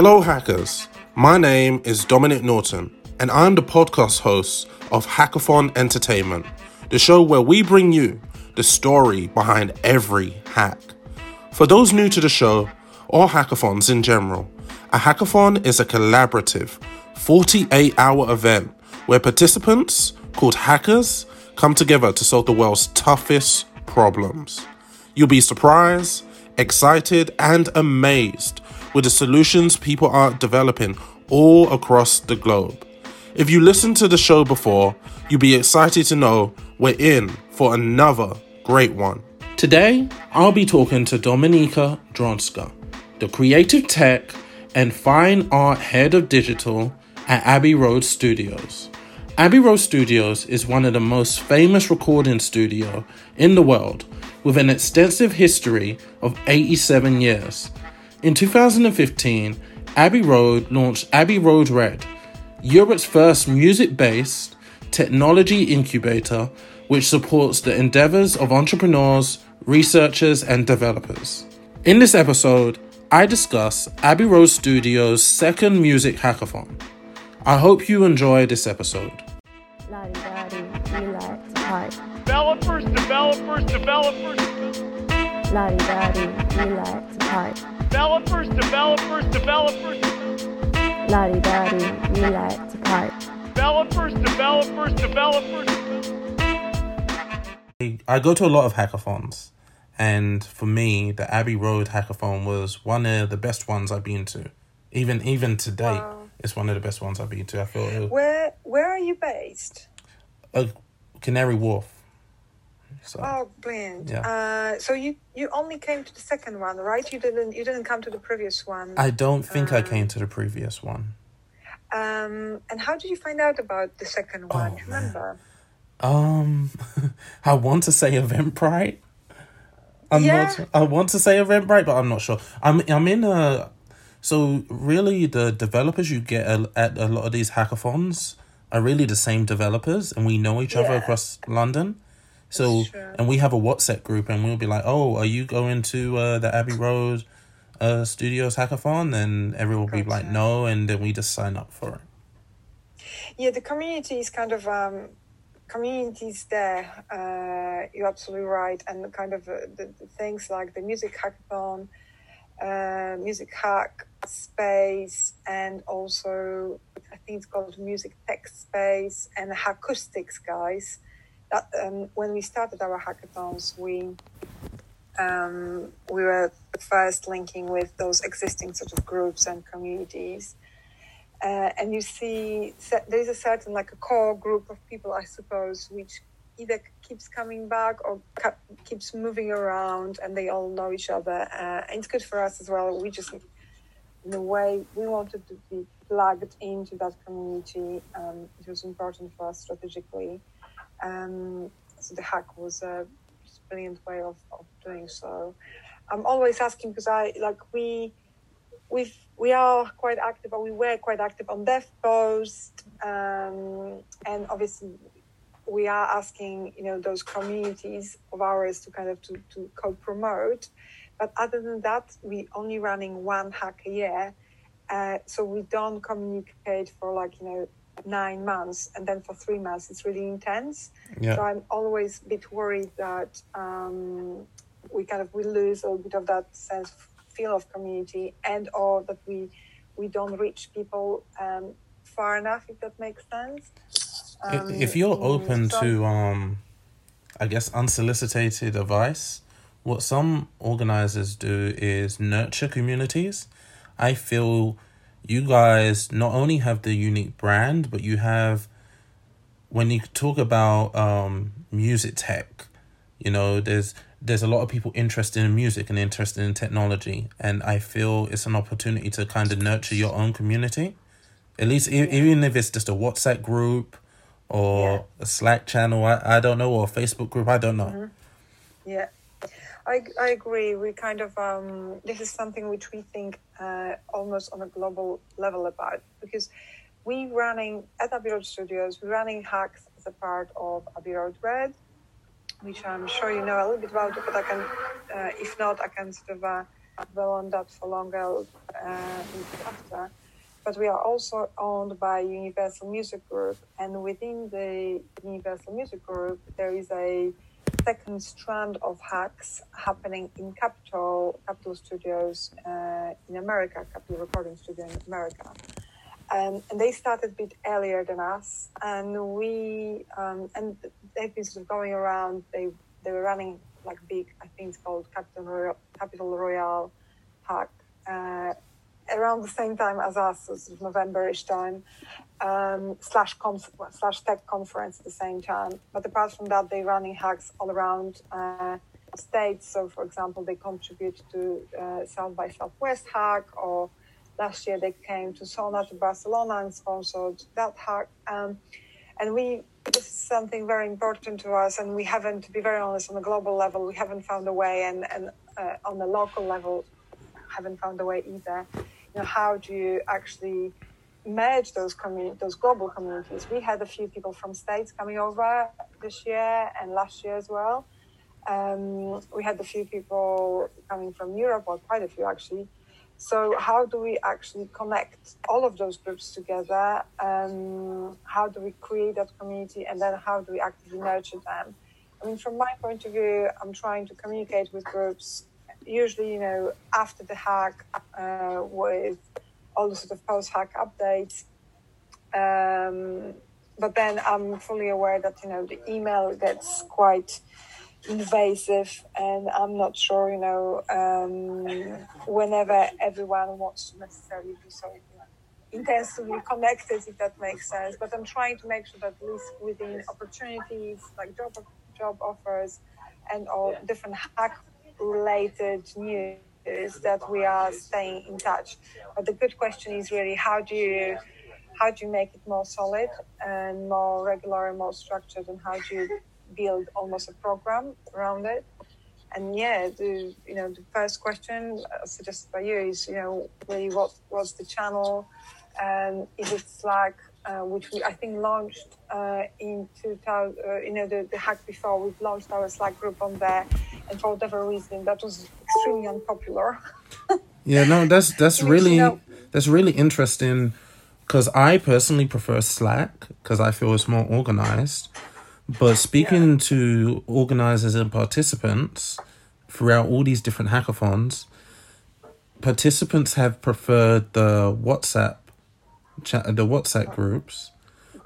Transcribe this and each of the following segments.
Hello, hackers. My name is Dominic Norton, and I'm the podcast host of Hackathon Entertainment, the show where we bring you the story behind every hack. For those new to the show, or hackathons in general, a hackathon is a collaborative 48 hour event where participants, called hackers, come together to solve the world's toughest problems. You'll be surprised, excited, and amazed with the solutions people are developing all across the globe. If you listened to the show before, you'll be excited to know we're in for another great one. Today, I'll be talking to Dominika Dronska, the creative tech and fine art head of digital at Abbey Road Studios. Abbey Road Studios is one of the most famous recording studio in the world with an extensive history of 87 years. In 2015, Abbey Road launched Abbey Road Red, Europe's first music based technology incubator which supports the endeavors of entrepreneurs, researchers, and developers. In this episode, I discuss Abbey Road Studios' second music hackathon. I hope you enjoy this episode. Developers, developers, developers. La-di-da-di, relax, pipe. Developers, developers, developers. La-di-da-di, relax, pipe. Developers, developers, developers. I go to a lot of hackathons, and for me, the Abbey Road hackathon was one of the best ones I've been to. Even even to date, Wow. it's one of the best ones I've been to. I feel Where where are you based? uh, Canary Wharf. So Oh, brilliant. Yeah. Uh, so you you only came to the second one, right? You didn't you didn't come to the previous one. I don't think I came to the previous one. Um, and how did you find out about the second one? Oh, Do you remember? Um, I want to say Eventbrite. I'm Yeah. not. I want to say Eventbrite, but I'm not sure. I'm. I'm in a. So really, the developers you get at a lot of these hackathons are really the same developers, and we know each other across London. So and we have a WhatsApp group, and we'll be like, "Oh, are you going to uh, the Abbey Road uh, Studios hackathon?" And everyone will be like, "No," and then we just sign up for it. Yeah, the community is kind of um, communities there. Uh, you're absolutely right, and the kind of uh, the, the things like the music hackathon, uh, music hack space, and also I think it's called music tech space and the acoustics guys. That um, when we started our hackathons, we um, we were first linking with those existing sort of groups and communities. Uh, and you see there's a certain like a core group of people i suppose which either keeps coming back or keeps moving around and they all know each other. Uh, and it's good for us as well. We just in a way we wanted to be plugged into that community. Um, it was important for us strategically um, so the hack was a brilliant way of, of doing so i'm always asking because i like we we've we are quite active, or we were quite active on DevPost, um, and obviously we are asking you know those communities of ours to kind of to, to co-promote. But other than that, we only running one hack a year, uh, so we don't communicate for like you know nine months, and then for three months it's really intense. Yeah. So I'm always a bit worried that um, we kind of we lose a bit of that sense feel of community and or that we we don't reach people um, far enough if that makes sense. Um, if you're open some- to um i guess unsolicited advice what some organizers do is nurture communities i feel you guys not only have the unique brand but you have when you talk about um music tech you know there's there's a lot of people interested in music and interested in technology. And i feel it's an opportunity to kind of nurture your own community. At least even if it's just a whatsapp group or Yeah. a slack channel I, I don't know or a facebook group i don't know. Yeah, I, I agree. We kind of um, this is something which we think uh, almost on a global level about because we running at Abbey Road Studios. We're running hacks as a part of Abbey Road Red, which I'm sure you know a little bit about, but I can, uh, if not, I can sort of uh, well on that for longer uh, after. But we are also owned by Universal Music Group, and within the Universal Music Group, there is a second strand of hacks happening in Capitol Capitol Studios uh, in America, Capitol Recording Studio in America. Um, and they started a bit earlier than us, and we um, and they've been sort of going around. They they were running like big, I think it's called Capitol Royal, Capitol Royale hack uh, around the same time as us, so sort of November-ish time, um, slash conf- slash tech conference at the same time. But apart from that, they're running hacks all around uh, states. So, for example, they contribute to uh, South by Southwest hack, or last year they came to Sónar to Barcelona and sponsored that hack. Um, and we this is something very important to us, and we haven't, to be very honest, on a global level, we haven't found a way, and and uh, on the local level, haven't found a way either. You know, how do you actually merge those community, those global communities? We had a few people from states coming over this year and last year as well. Um, we had a few people coming from Europe, or quite a few actually. So, how do we actually connect all of those groups together? Um, how do we create that community, and then how do we actively nurture them? I mean, from my point of view, I'm trying to communicate with groups usually, you know, after the hack uh, with all the sort of post hack updates. Um, but then I'm fully aware that, you know, the email gets quite invasive and I'm not sure, you know, um, whenever everyone wants to necessarily be so intensively connected, if that makes sense. But I'm trying to make sure that at least within opportunities like job, job offers and all different hack related news that we are staying in touch. But the good question is really how do you how do you make it more solid and more regular and more structured and how do you build almost a program around it? And yeah, the you know the first question suggested by you is you know really what was the channel and is it Slack uh, which we I think launched uh, in 2000. Uh, you know the, the hack before we've launched our Slack group on there, and for whatever reason that was extremely unpopular. Yeah, no, that's that's really you know- that's really interesting because I personally prefer Slack because I feel it's more organized. But speaking to organizers and participants throughout all these different hackathons, participants have preferred the WhatsApp chat, the WhatsApp groups.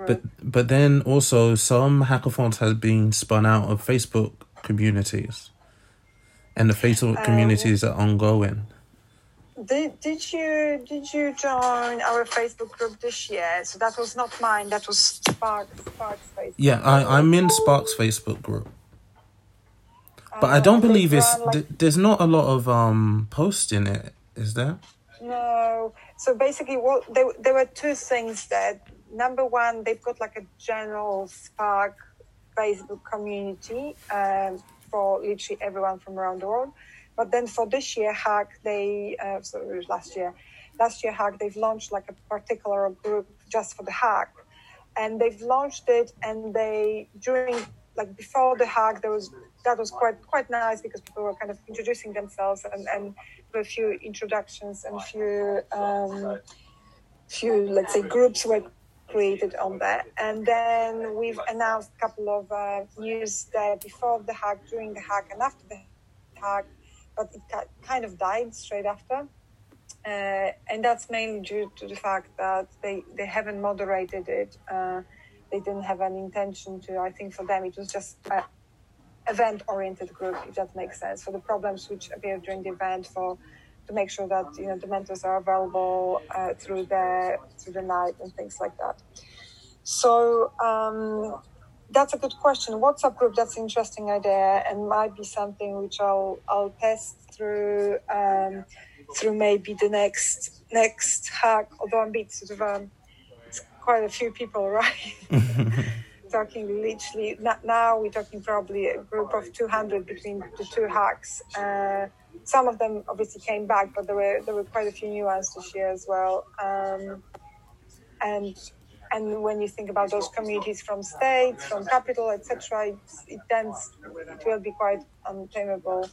But but then also some hackathons have been spun out of Facebook communities, and the Facebook communities are ongoing. Did, did you did you join our Facebook group this year? So that was not mine. That was Spark Spark's Facebook. Yeah, I, I'm in Sparks Facebook group. But I don't Uh, believe it's like- th- there's not a lot of um posts in it, is there? No. So basically, what there, there were two things that number one, they've got like a general Spark Facebook community um, for literally everyone from around the world. But then for this year, Hack, they uh, it was last year, last year Hack, they've launched like a particular group just for the Hack, and they've launched it, and they during like before the hack there was that was quite quite nice because people were kind of introducing themselves and and a few introductions and a few um, few let's say groups were created on that and then we've announced a couple of uh, news there before the hack during the hack and after the hack but it kind of died straight after uh, and that's mainly due to the fact that they, they haven't moderated it. Uh, they didn't have an intention to. I think for them it was just an event-oriented group, if that makes sense. For the problems which appeared during the event, for to make sure that you know the mentors are available uh, through the through the night and things like that. So um, that's a good question. WhatsApp group, that's an interesting idea and might be something which I'll I'll test through um, through maybe the next next hack. Although I'm a bit sort of um, it's quite a few people, right? talking literally now we're talking probably a group of 200 between the two hacks. Uh, some of them obviously came back, but there were there were quite a few new ones this year as well. Um, and and when you think about those communities from states, from Capitol, etc., it, it tends it will be quite untamable.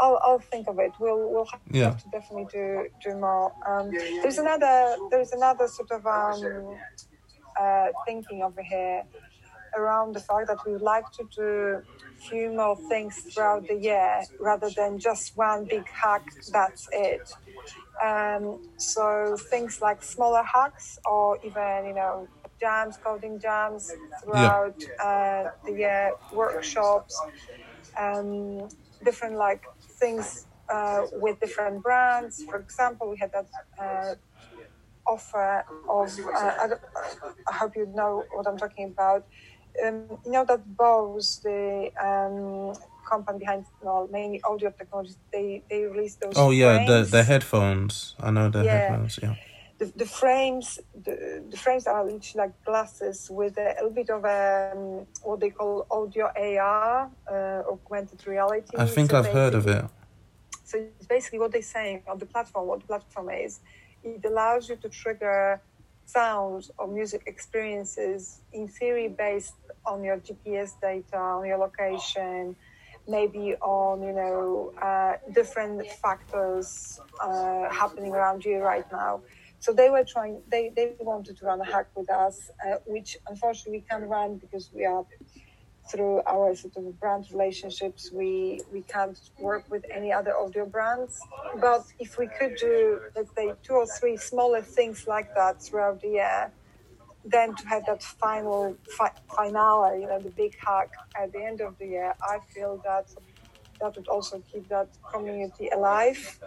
I'll, I'll think of it. We'll we'll have Yeah. to definitely do do more. Um, there's another there's another sort of um, uh, thinking over here around the fact that we would like to do few more things throughout the year rather than just one big hack. That's it. Um, so things like smaller hacks or even you know jams, coding jams throughout uh, the year, workshops, um, different like things uh, with different brands. For example, we had that uh, offer of uh, I, I hope you know what I'm talking about. Um, you know that Bose, the um, company behind well, mainly audio technologies, they they released those. Oh yeah, the frames. the headphones. I know the Yeah. headphones. Yeah. the, the frames the, the frames are literally like glasses with a, little bit of um, what they call audio AR, uh, augmented reality. I think So I've heard of it. So it's basically what they're saying on the platform. What the platform is, it allows you to trigger sounds or music experiences in theory based on your GPS data, on your location, maybe on you know uh, different factors uh, happening around you right now. So they were trying. They they wanted to run a hack with us, uh, which unfortunately we can't run because we are through our sort of brand relationships. We we can't work with any other audio brands. But if we could do let's say two or three smaller things like that throughout the year, then to have that final fi- finale, you know, the big hug at the end of the year, I feel that that would also keep that community alive.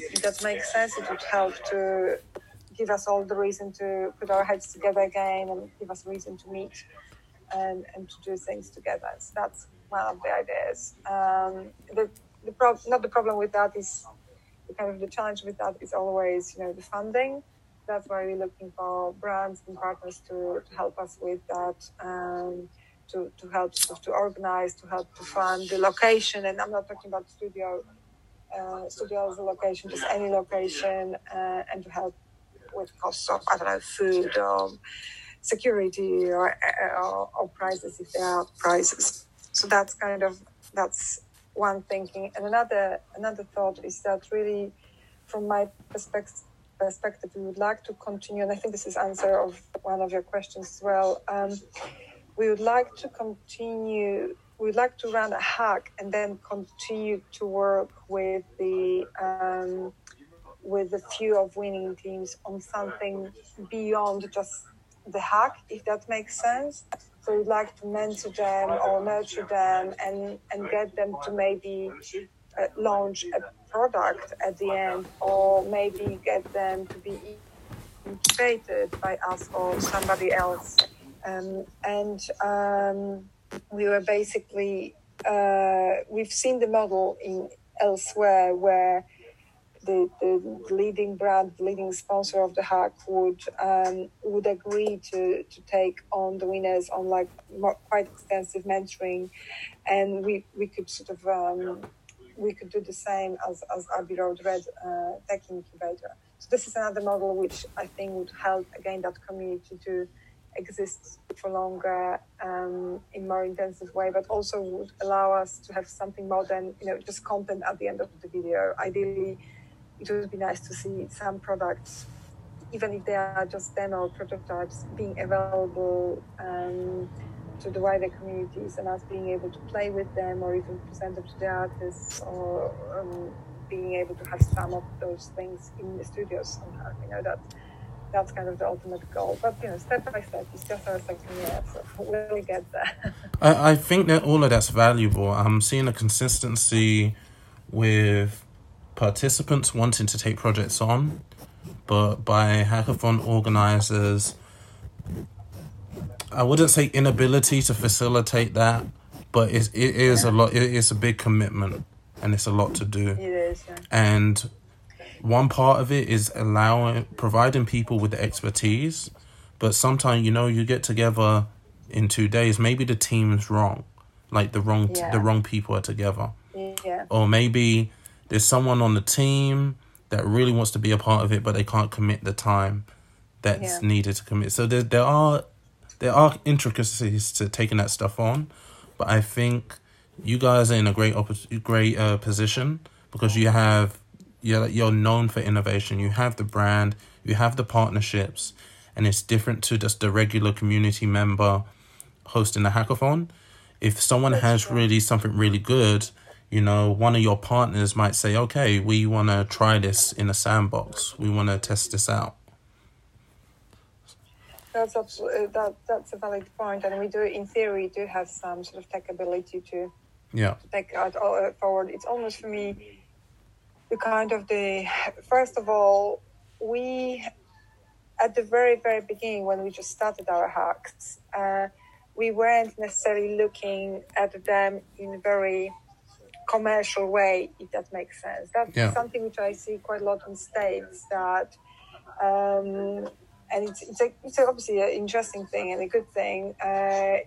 If that makes sense, it would help to give us all the reason to put our heads together again and give us reason to meet and, and to do things together. So that's one of the ideas. Um, the the prob- not the problem with that is kind of the challenge with that is always you know the funding. That's why we're looking for brands and partners to, to help us with that. Um, to, to help of to organize, to help to fund the location, and I'm not talking about studio, uh, studio as a location, just any location, uh, and to help with costs of I don't know food or security or, or, or prices if there are prices. So that's kind of that's one thinking, and another another thought is that really, from my perspective, perspective, we would like to continue, and I think this is answer of one of your questions as well. Um, we would like to continue. We'd like to run a hack and then continue to work with the um, with a few of winning teams on something beyond just the hack, if that makes sense. So we'd like to mentor them or nurture them and, and get them to maybe uh, launch a product at the end or maybe get them to be incubated by us or somebody else. Um, and um, we were basically, uh, we've seen the model in elsewhere where the, the leading brand, leading sponsor of the hack would um, would agree to, to take on the winners on like mo- quite extensive mentoring, and we, we could sort of um, we could do the same as as Abbey Road Red uh, Tech Incubator. So this is another model which I think would help again that community to exist for longer um, in more intensive way, but also would allow us to have something more than you know just content at the end of the video. Ideally it would be nice to see some products, even if they are just demo prototypes, being available um, to the wider communities and us being able to play with them or even present them to the artists or um, being able to have some of those things in the studios somehow. You know, that that's kind of the ultimate goal. But, you know, step by step, it's just our second year, so we'll get there. I, I think that all of that's valuable. I'm seeing a consistency with participants wanting to take projects on, but by hackathon organizers, I wouldn't say inability to facilitate that, but it's, it is a lot. It is a big commitment, and it's a lot to do. it is, yeah. And one part of it is allowing providing people with the expertise, but sometimes you know you get together in two days. Maybe the team's wrong, like the wrong Yeah. the wrong people are together, Yeah. or maybe there's someone on the team that really wants to be a part of it, but they can't commit the time that's Yeah. needed to commit. So there there are there are intricacies to taking that stuff on, but I think you guys are in a great oppor- great uh, position because you have you're you're known for innovation. You have the brand, you have the partnerships, and it's different to just a regular community member hosting a hackathon. If someone has really something really good, you know, one of your partners might say, "Okay, we want to try this in a sandbox. We want to test this out." That's absolutely that. That's a valid point, and we do, in theory, do have some sort of tech ability to Yeah. take it uh, forward. It's almost for me the kind of the first of all, we at the very very beginning when we just started our hacks, uh, we weren't necessarily looking at them in a very commercial way, if that makes sense. That's Yeah. something which I see quite a lot in states that. Um, and it's, it's, a, it's obviously an interesting thing and a good thing. Uh,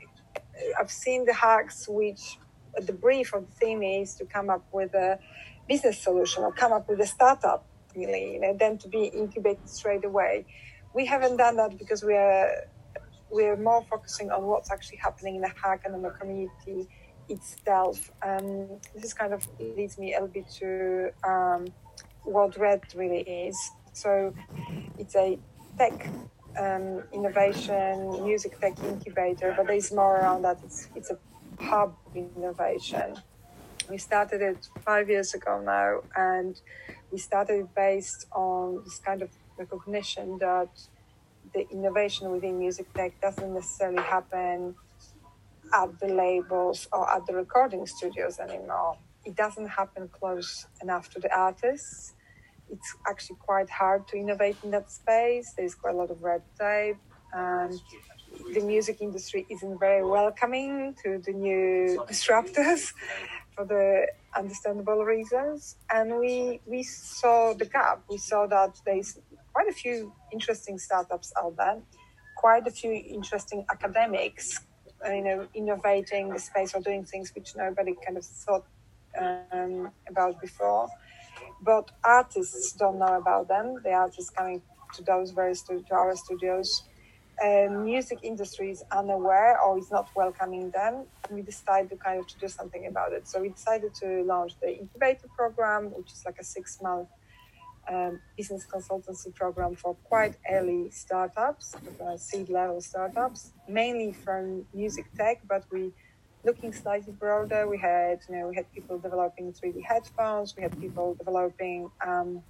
I've seen the hacks which the brief of the theme is to come up with a business solution or come up with a startup, really, you know, then to be incubated straight away. We haven't done that because we are we're more focusing on what's actually happening in the hack and in the community itself. Um, this kind of leads me a little bit to um, what Red really is. So it's a tech um, innovation, music tech incubator, but there's more around that. It's, it's a hub innovation. We started it five years ago now, and we started based on this kind of recognition that the innovation within music tech doesn't necessarily happen at the labels or at the recording studios anymore. It doesn't happen close enough to the artists it's actually quite hard to innovate in that space. There's quite a lot of red tape. and the music industry isn't very welcoming to the new disruptors for the understandable reasons. And we we saw the gap. We saw that there's quite a few interesting startups out there, quite a few interesting academics, you know, innovating the space or doing things which nobody kind of thought um, about before but artists don't know about them. The artists coming to those very stu- to our studios. Music industry is unaware or is not welcoming them. We decided to kind of to do something about it. So we decided to launch the incubator program, which is like a six month um, business consultancy program for quite early startups, uh, seed level startups, mainly from music tech, but we looking slightly broader. We had, you know, we had people developing 3D headphones. We had people developing um,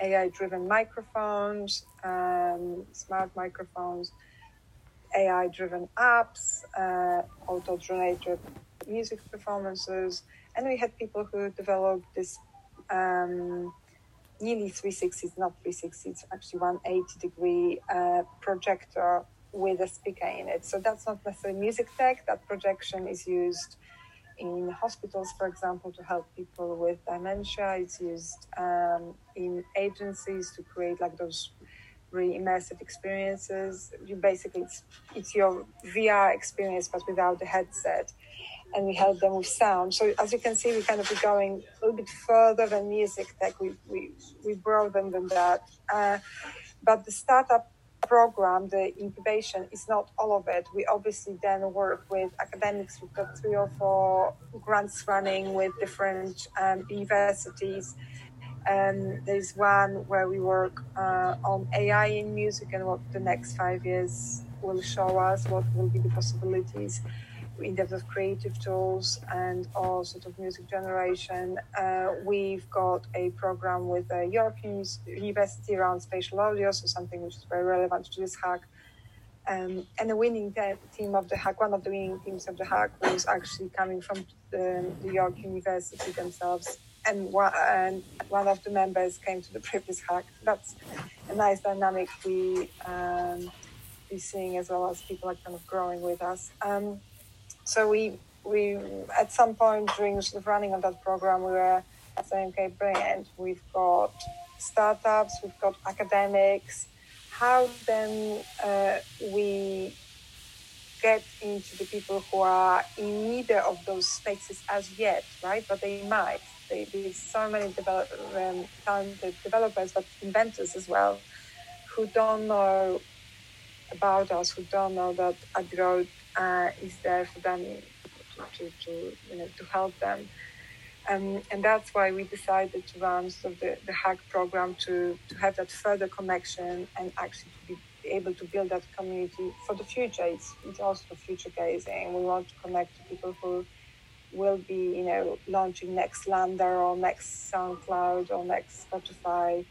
AI-driven microphones, um, smart microphones, AI-driven apps, uh, auto-generated music performances, and we had people who developed this um, nearly 360, not 360, it's actually 180 degree uh, projector with a speaker in it. So that's not necessarily music tech. That projection is used in hospitals, for example, to help people with dementia. It's used um, in agencies to create like those really immersive experiences. You basically it's, it's your VR experience, but without the headset. And we help them with sound. So as you can see, we kind of be going a little bit further than music tech. We we we broaden than that. Uh, but the startup program, the incubation, is not all of it. We obviously then work with academics. We've got three or four grants running with different um, universities. Um, there's one where we work uh, on AI in music and what the next five years will show us, what will be the possibilities in terms of creative tools and all sort of music generation. Uh, we've got a program with uh, York University around spatial audio, so something which is very relevant to this hack. Um, and the winning te- team of the hack, one of the winning teams of the hack, was actually coming from the, the York University themselves. And one, and one of the members came to the previous hack. That's a nice dynamic we um, be seeing as well as people are kind of growing with us. Um, so we we at some point during of running of that program we were saying okay brilliant we've got startups we've got academics. How then uh, we get into the people who are in neither of those spaces as yet right? But they might. They, there's so many develop, um, talented developers but inventors as well who don't know about us who don't know that Agro uh, is there for them to, to, to you know to help them. Um, and that's why we decided to run sort of the, the hack program to, to have that further connection and actually to be able to build that community for the future. It's, it's also future gazing. We want to connect to people who will be, you know, launching next LAMDA or next SoundCloud or next Spotify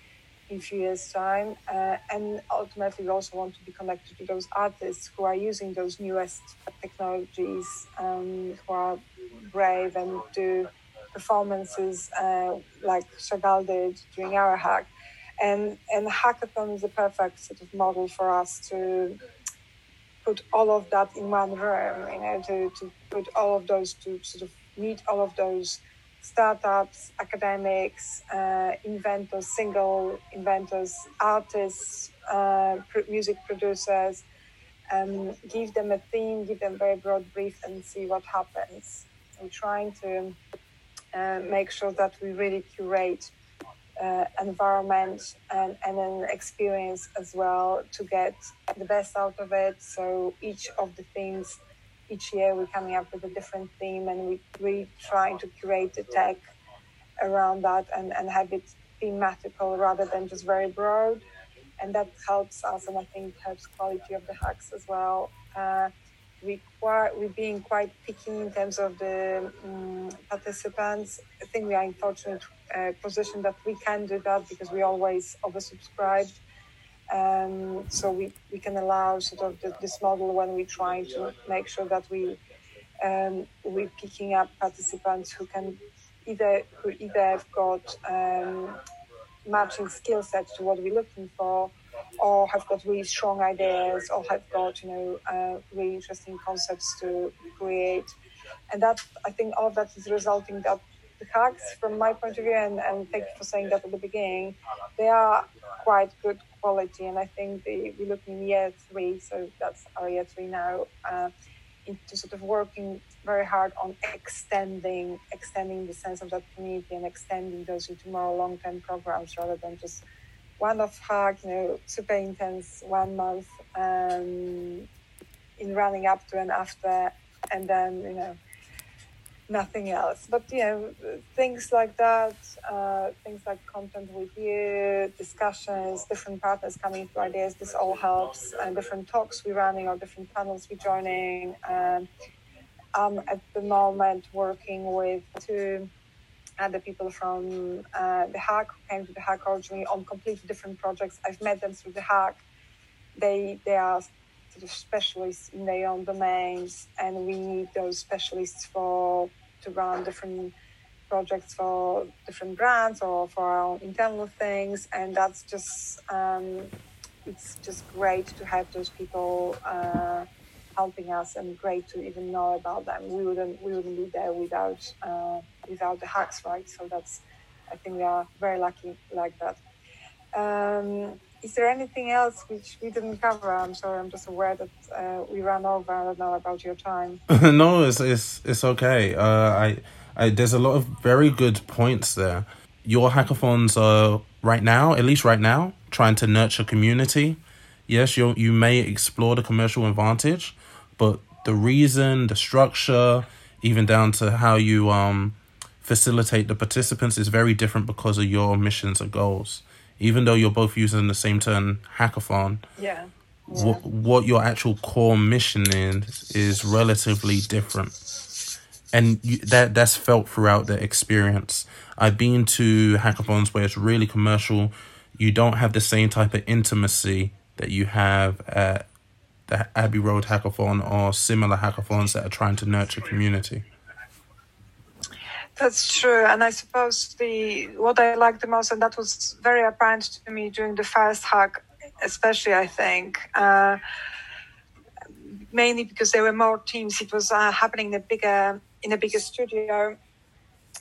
in a few years' time. Uh, and ultimately, we also want to be connected to those artists who are using those newest technologies, um, who are brave and do performances uh, like Chagall did during our hack. And, and hackathon is a perfect sort of model for us to put all of that in one room, you know, to, to put all of those, to sort of meet all of those startups, academics, uh, inventors, single inventors, artists, uh, music producers, um, give them a theme, give them very broad brief, and see what happens. We're trying to uh, make sure that we really curate uh, environment and, and an experience as well to get the best out of it. So each of the themes, each year we're coming up with a different theme and we, we trying to curate the tech around that and, and have it thematical rather than just very broad. And that helps us and I think helps quality of the hacks as well. Uh, we quite, we're being quite picky in terms of the um, participants. I think we are in fortunate uh, position that we can do that because we always oversubscribe. Um, so we, we can allow sort of the, this model when we try to make sure that we um, we're picking up participants who can either who either have got um, matching skill sets to what we're looking for or have got really strong ideas or have got you know uh, really interesting concepts to create. And that i think all that is resulting that the hacks from my point of view and, and thank you for saying that at the beginning. They are quite good quality and i think they, we're looking year three so that's our year three now uh, into sort of working very hard on extending extending the sense of that community and extending those into more long-term programs rather than just one off hack, you know, super intense one month um, in running up to and after, and then, you know, nothing else. But, you know, things like that, uh, things like content review, discussions, different partners coming to ideas, this all helps, and different talks we're running or different panels we're joining. Um, I'm at the moment working with two other people from uh, the hack who came to the hack originally on completely different projects. I've met them through the hack. They they are sort of specialists in their own domains, and we need those specialists for to run different projects for different brands or for our own internal things. And that's just um, it's just great to have those people. Uh, helping us and great to even know about them. We wouldn't we wouldn't be there without uh, without the hacks, right? So that's I think we are very lucky like that. Um, is there anything else which we didn't cover? I'm sorry, I'm just aware that uh, we ran over. I don't know about your time. no, it's it's it's okay. Uh, I, I there's a lot of very good points there. Your hackathons are right now, at least right now, trying to nurture community. Yes, you you may explore the commercial advantage, but the reason, the structure, even down to how you um facilitate the participants is very different because of your missions and goals. Even though you're both using the same term, hackathon. Yeah. What, what your actual core mission is is relatively different, and you, that that's felt throughout the experience. I've been to hackathons where it's really commercial. You don't have the same type of intimacy that you have at the Abbey Road Hackathon or similar hackathons that are trying to nurture community. That's true, and I suppose the what I liked the most, and that was very apparent to me during the first hack, especially I think, uh, mainly because there were more teams. It was uh, happening in a bigger in a bigger studio.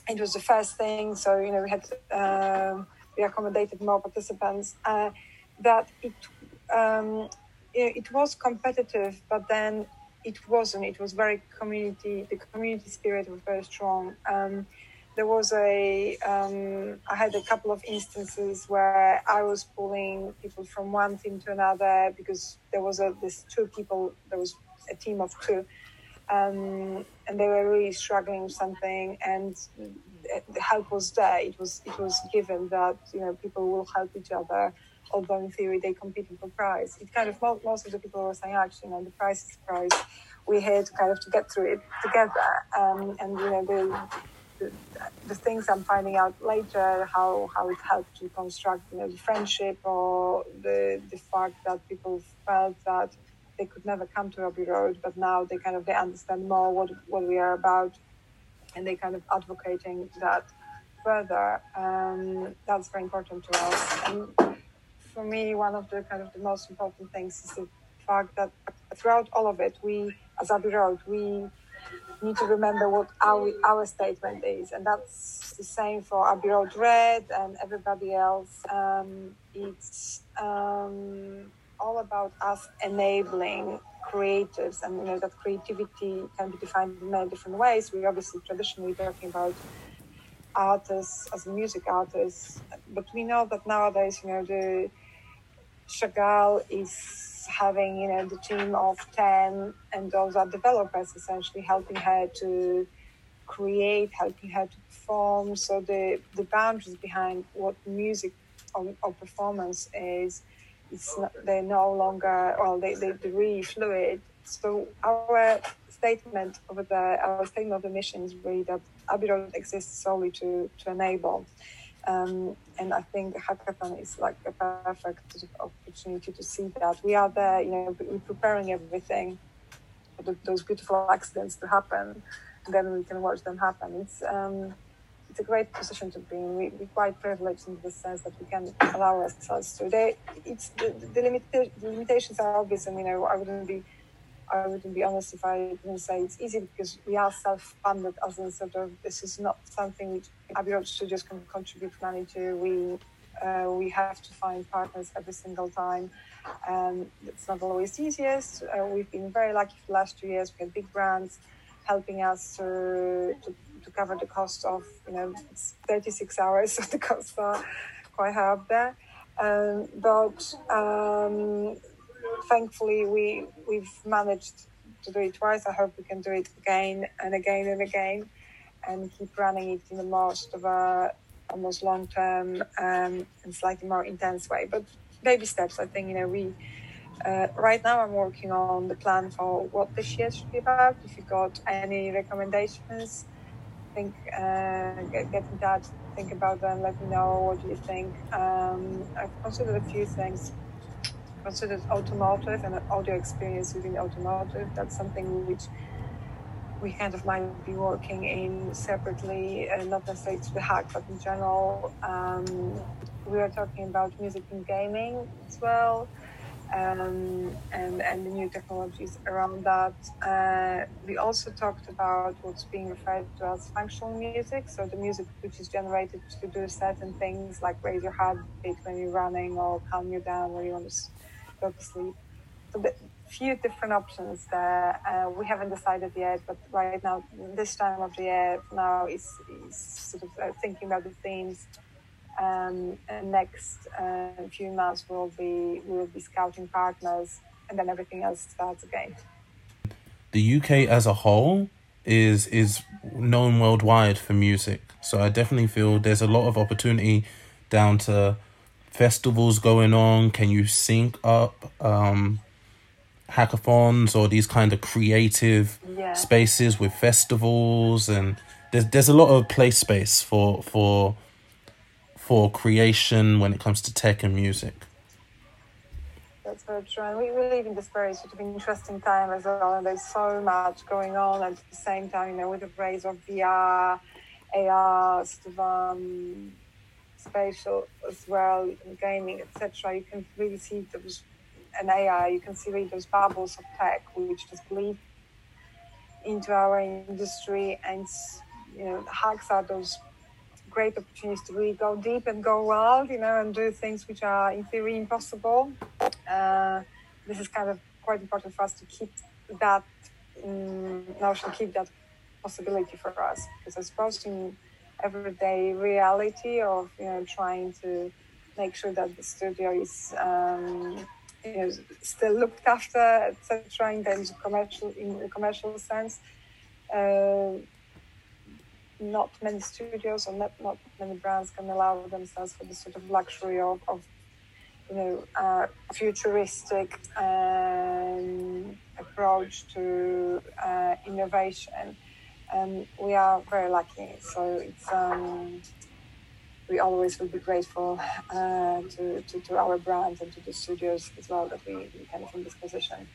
It was the first thing, so you know we had uh, we accommodated more participants. Uh, that it um, it was competitive, but then it wasn't. It was very community. The community spirit was very strong. Um, there was a. Um, I had a couple of instances where I was pulling people from one team to another because there was a this two people. There was a team of two, um, and they were really struggling with something, and the help was there. It was it was given that you know people will help each other, although in theory they competing for prize. It kind of most, of the people were saying actually, you know, the prize is prize. We're here to kind of to get through it together, um, and you know the, the the things I'm finding out later, how how it helped to construct you know the friendship or the the fact that people felt that they could never come to Abbey Road, but now they kind of they understand more what what we are about, and they kind of advocating that further. Um, that's very important to us. And for me, one of the kind of the most important things is the fact that throughout all of it, we as Abbey Road, we need to remember what our our statement is, and that's the same for Abbey Road Red and everybody else. Um, it's um, all about us enabling creatives and you know that creativity can be defined in many different ways we obviously traditionally talking about artists as music artists but we know that nowadays you know the chagall is having you know the team of 10 and those are developers essentially helping her to create helping her to perform. So the the boundaries behind what music or, or performance is it's not, they're no longer well they, they, they're really fluid. So our statement over the our statement of the mission is really that Abbey exists solely to to enable um, and I think hackathon is like a perfect opportunity to see that we are there you know we're preparing everything for those beautiful accidents to happen then we can watch them happen it's um, it's a great position to be in. We, we're quite privileged in the sense that we can allow ourselves to. They, it's the, the, limita- the limitations are obvious, and you know I wouldn't be I wouldn't be honest if I didn't say it's easy because we are self-funded as in sort of this is not something which Abbey Road Studios can contribute money to. We uh, we have to find partners every single time. and it's not always easiest. Uh, we've been very lucky for the last two years. We had big brands helping us to, to cover the cost of you know 36 hours so the costs are quite high up there um, but um, thankfully we we've managed to do it twice i hope we can do it again and again and again and keep running it in the most of a almost long term um, and slightly more intense way but baby steps i think you know we uh, right now, I'm working on the plan for what this year should be about. If you got any recommendations, think, uh, get, get in touch, think about them, let me know what you think. Um, I've considered a few things. Considered automotive and audio experience within automotive. That's something which we kind of might be working in separately, uh, not necessarily to the hack, but in general. Um, we are talking about music and gaming as well um, and, and the new technologies around that. Uh, we also talked about what's being referred to as functional music, so the music which is generated to do certain things like raise your heartbeat when you're running or calm you down when you want to to sleep. So the few different options there. Uh, we haven't decided yet, but right now, this time of the year now is, is sort of uh, thinking about the themes um, next uh, few months we'll be we will be scouting partners, and then everything else starts again. The UK as a whole is is known worldwide for music, so I definitely feel there's a lot of opportunity down to festivals going on. Can you sync up um, hackathons or these kind of creative Yeah. spaces with festivals and there's there's a lot of play space for for for creation when it comes to tech and music. That's very true. And we, we live in this very sort of interesting time as well, and there's so much going on at the same time, you know, with the rise of VR, AR, sort of um, spatial as well, in gaming, etc. You can really see those, an AI, you can see really those bubbles of tech which just bleed into our industry, and you know, hacks are those great opportunities to really go deep and go wild, you know, and do things which are in theory impossible. Uh, this is kind of quite important for us to keep that um, notion, keep that possibility for us, because I suppose in everyday reality of you know trying to make sure that the studio is um, you know, still looked after, etc. In terms of commercial, in the commercial sense. Uh, not many studios or not, not many brands can allow themselves for the sort of luxury of, of you know, uh, futuristic um, approach to uh, innovation. And we are very lucky. So it's um, we always will be grateful uh, to, to, to, our brand and to the studios as well that we, we kind in this position.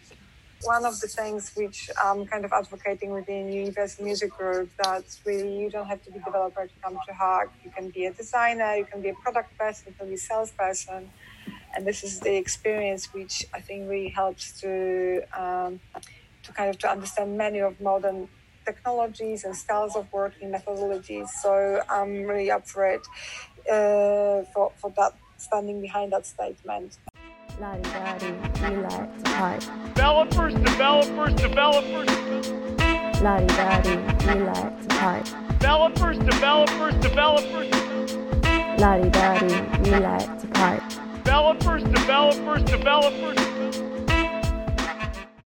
One of the things which I'm kind of advocating within Universal Music Group that really you don't have to be a developer to come to Hack. You can be a designer, you can be a product person, you can be a salesperson. And this is the experience which I think really helps to um, to kind of to understand many of modern technologies and styles of working methodologies. So I'm really up for it uh, for for that standing behind that statement. Lottie Dottie, we like to pipe. Developers, developers, developers. Lottie Dottie, we like to pipe. Developers, developers, developers. Lottie Dottie, we like to pipe. Developers, developers, developers.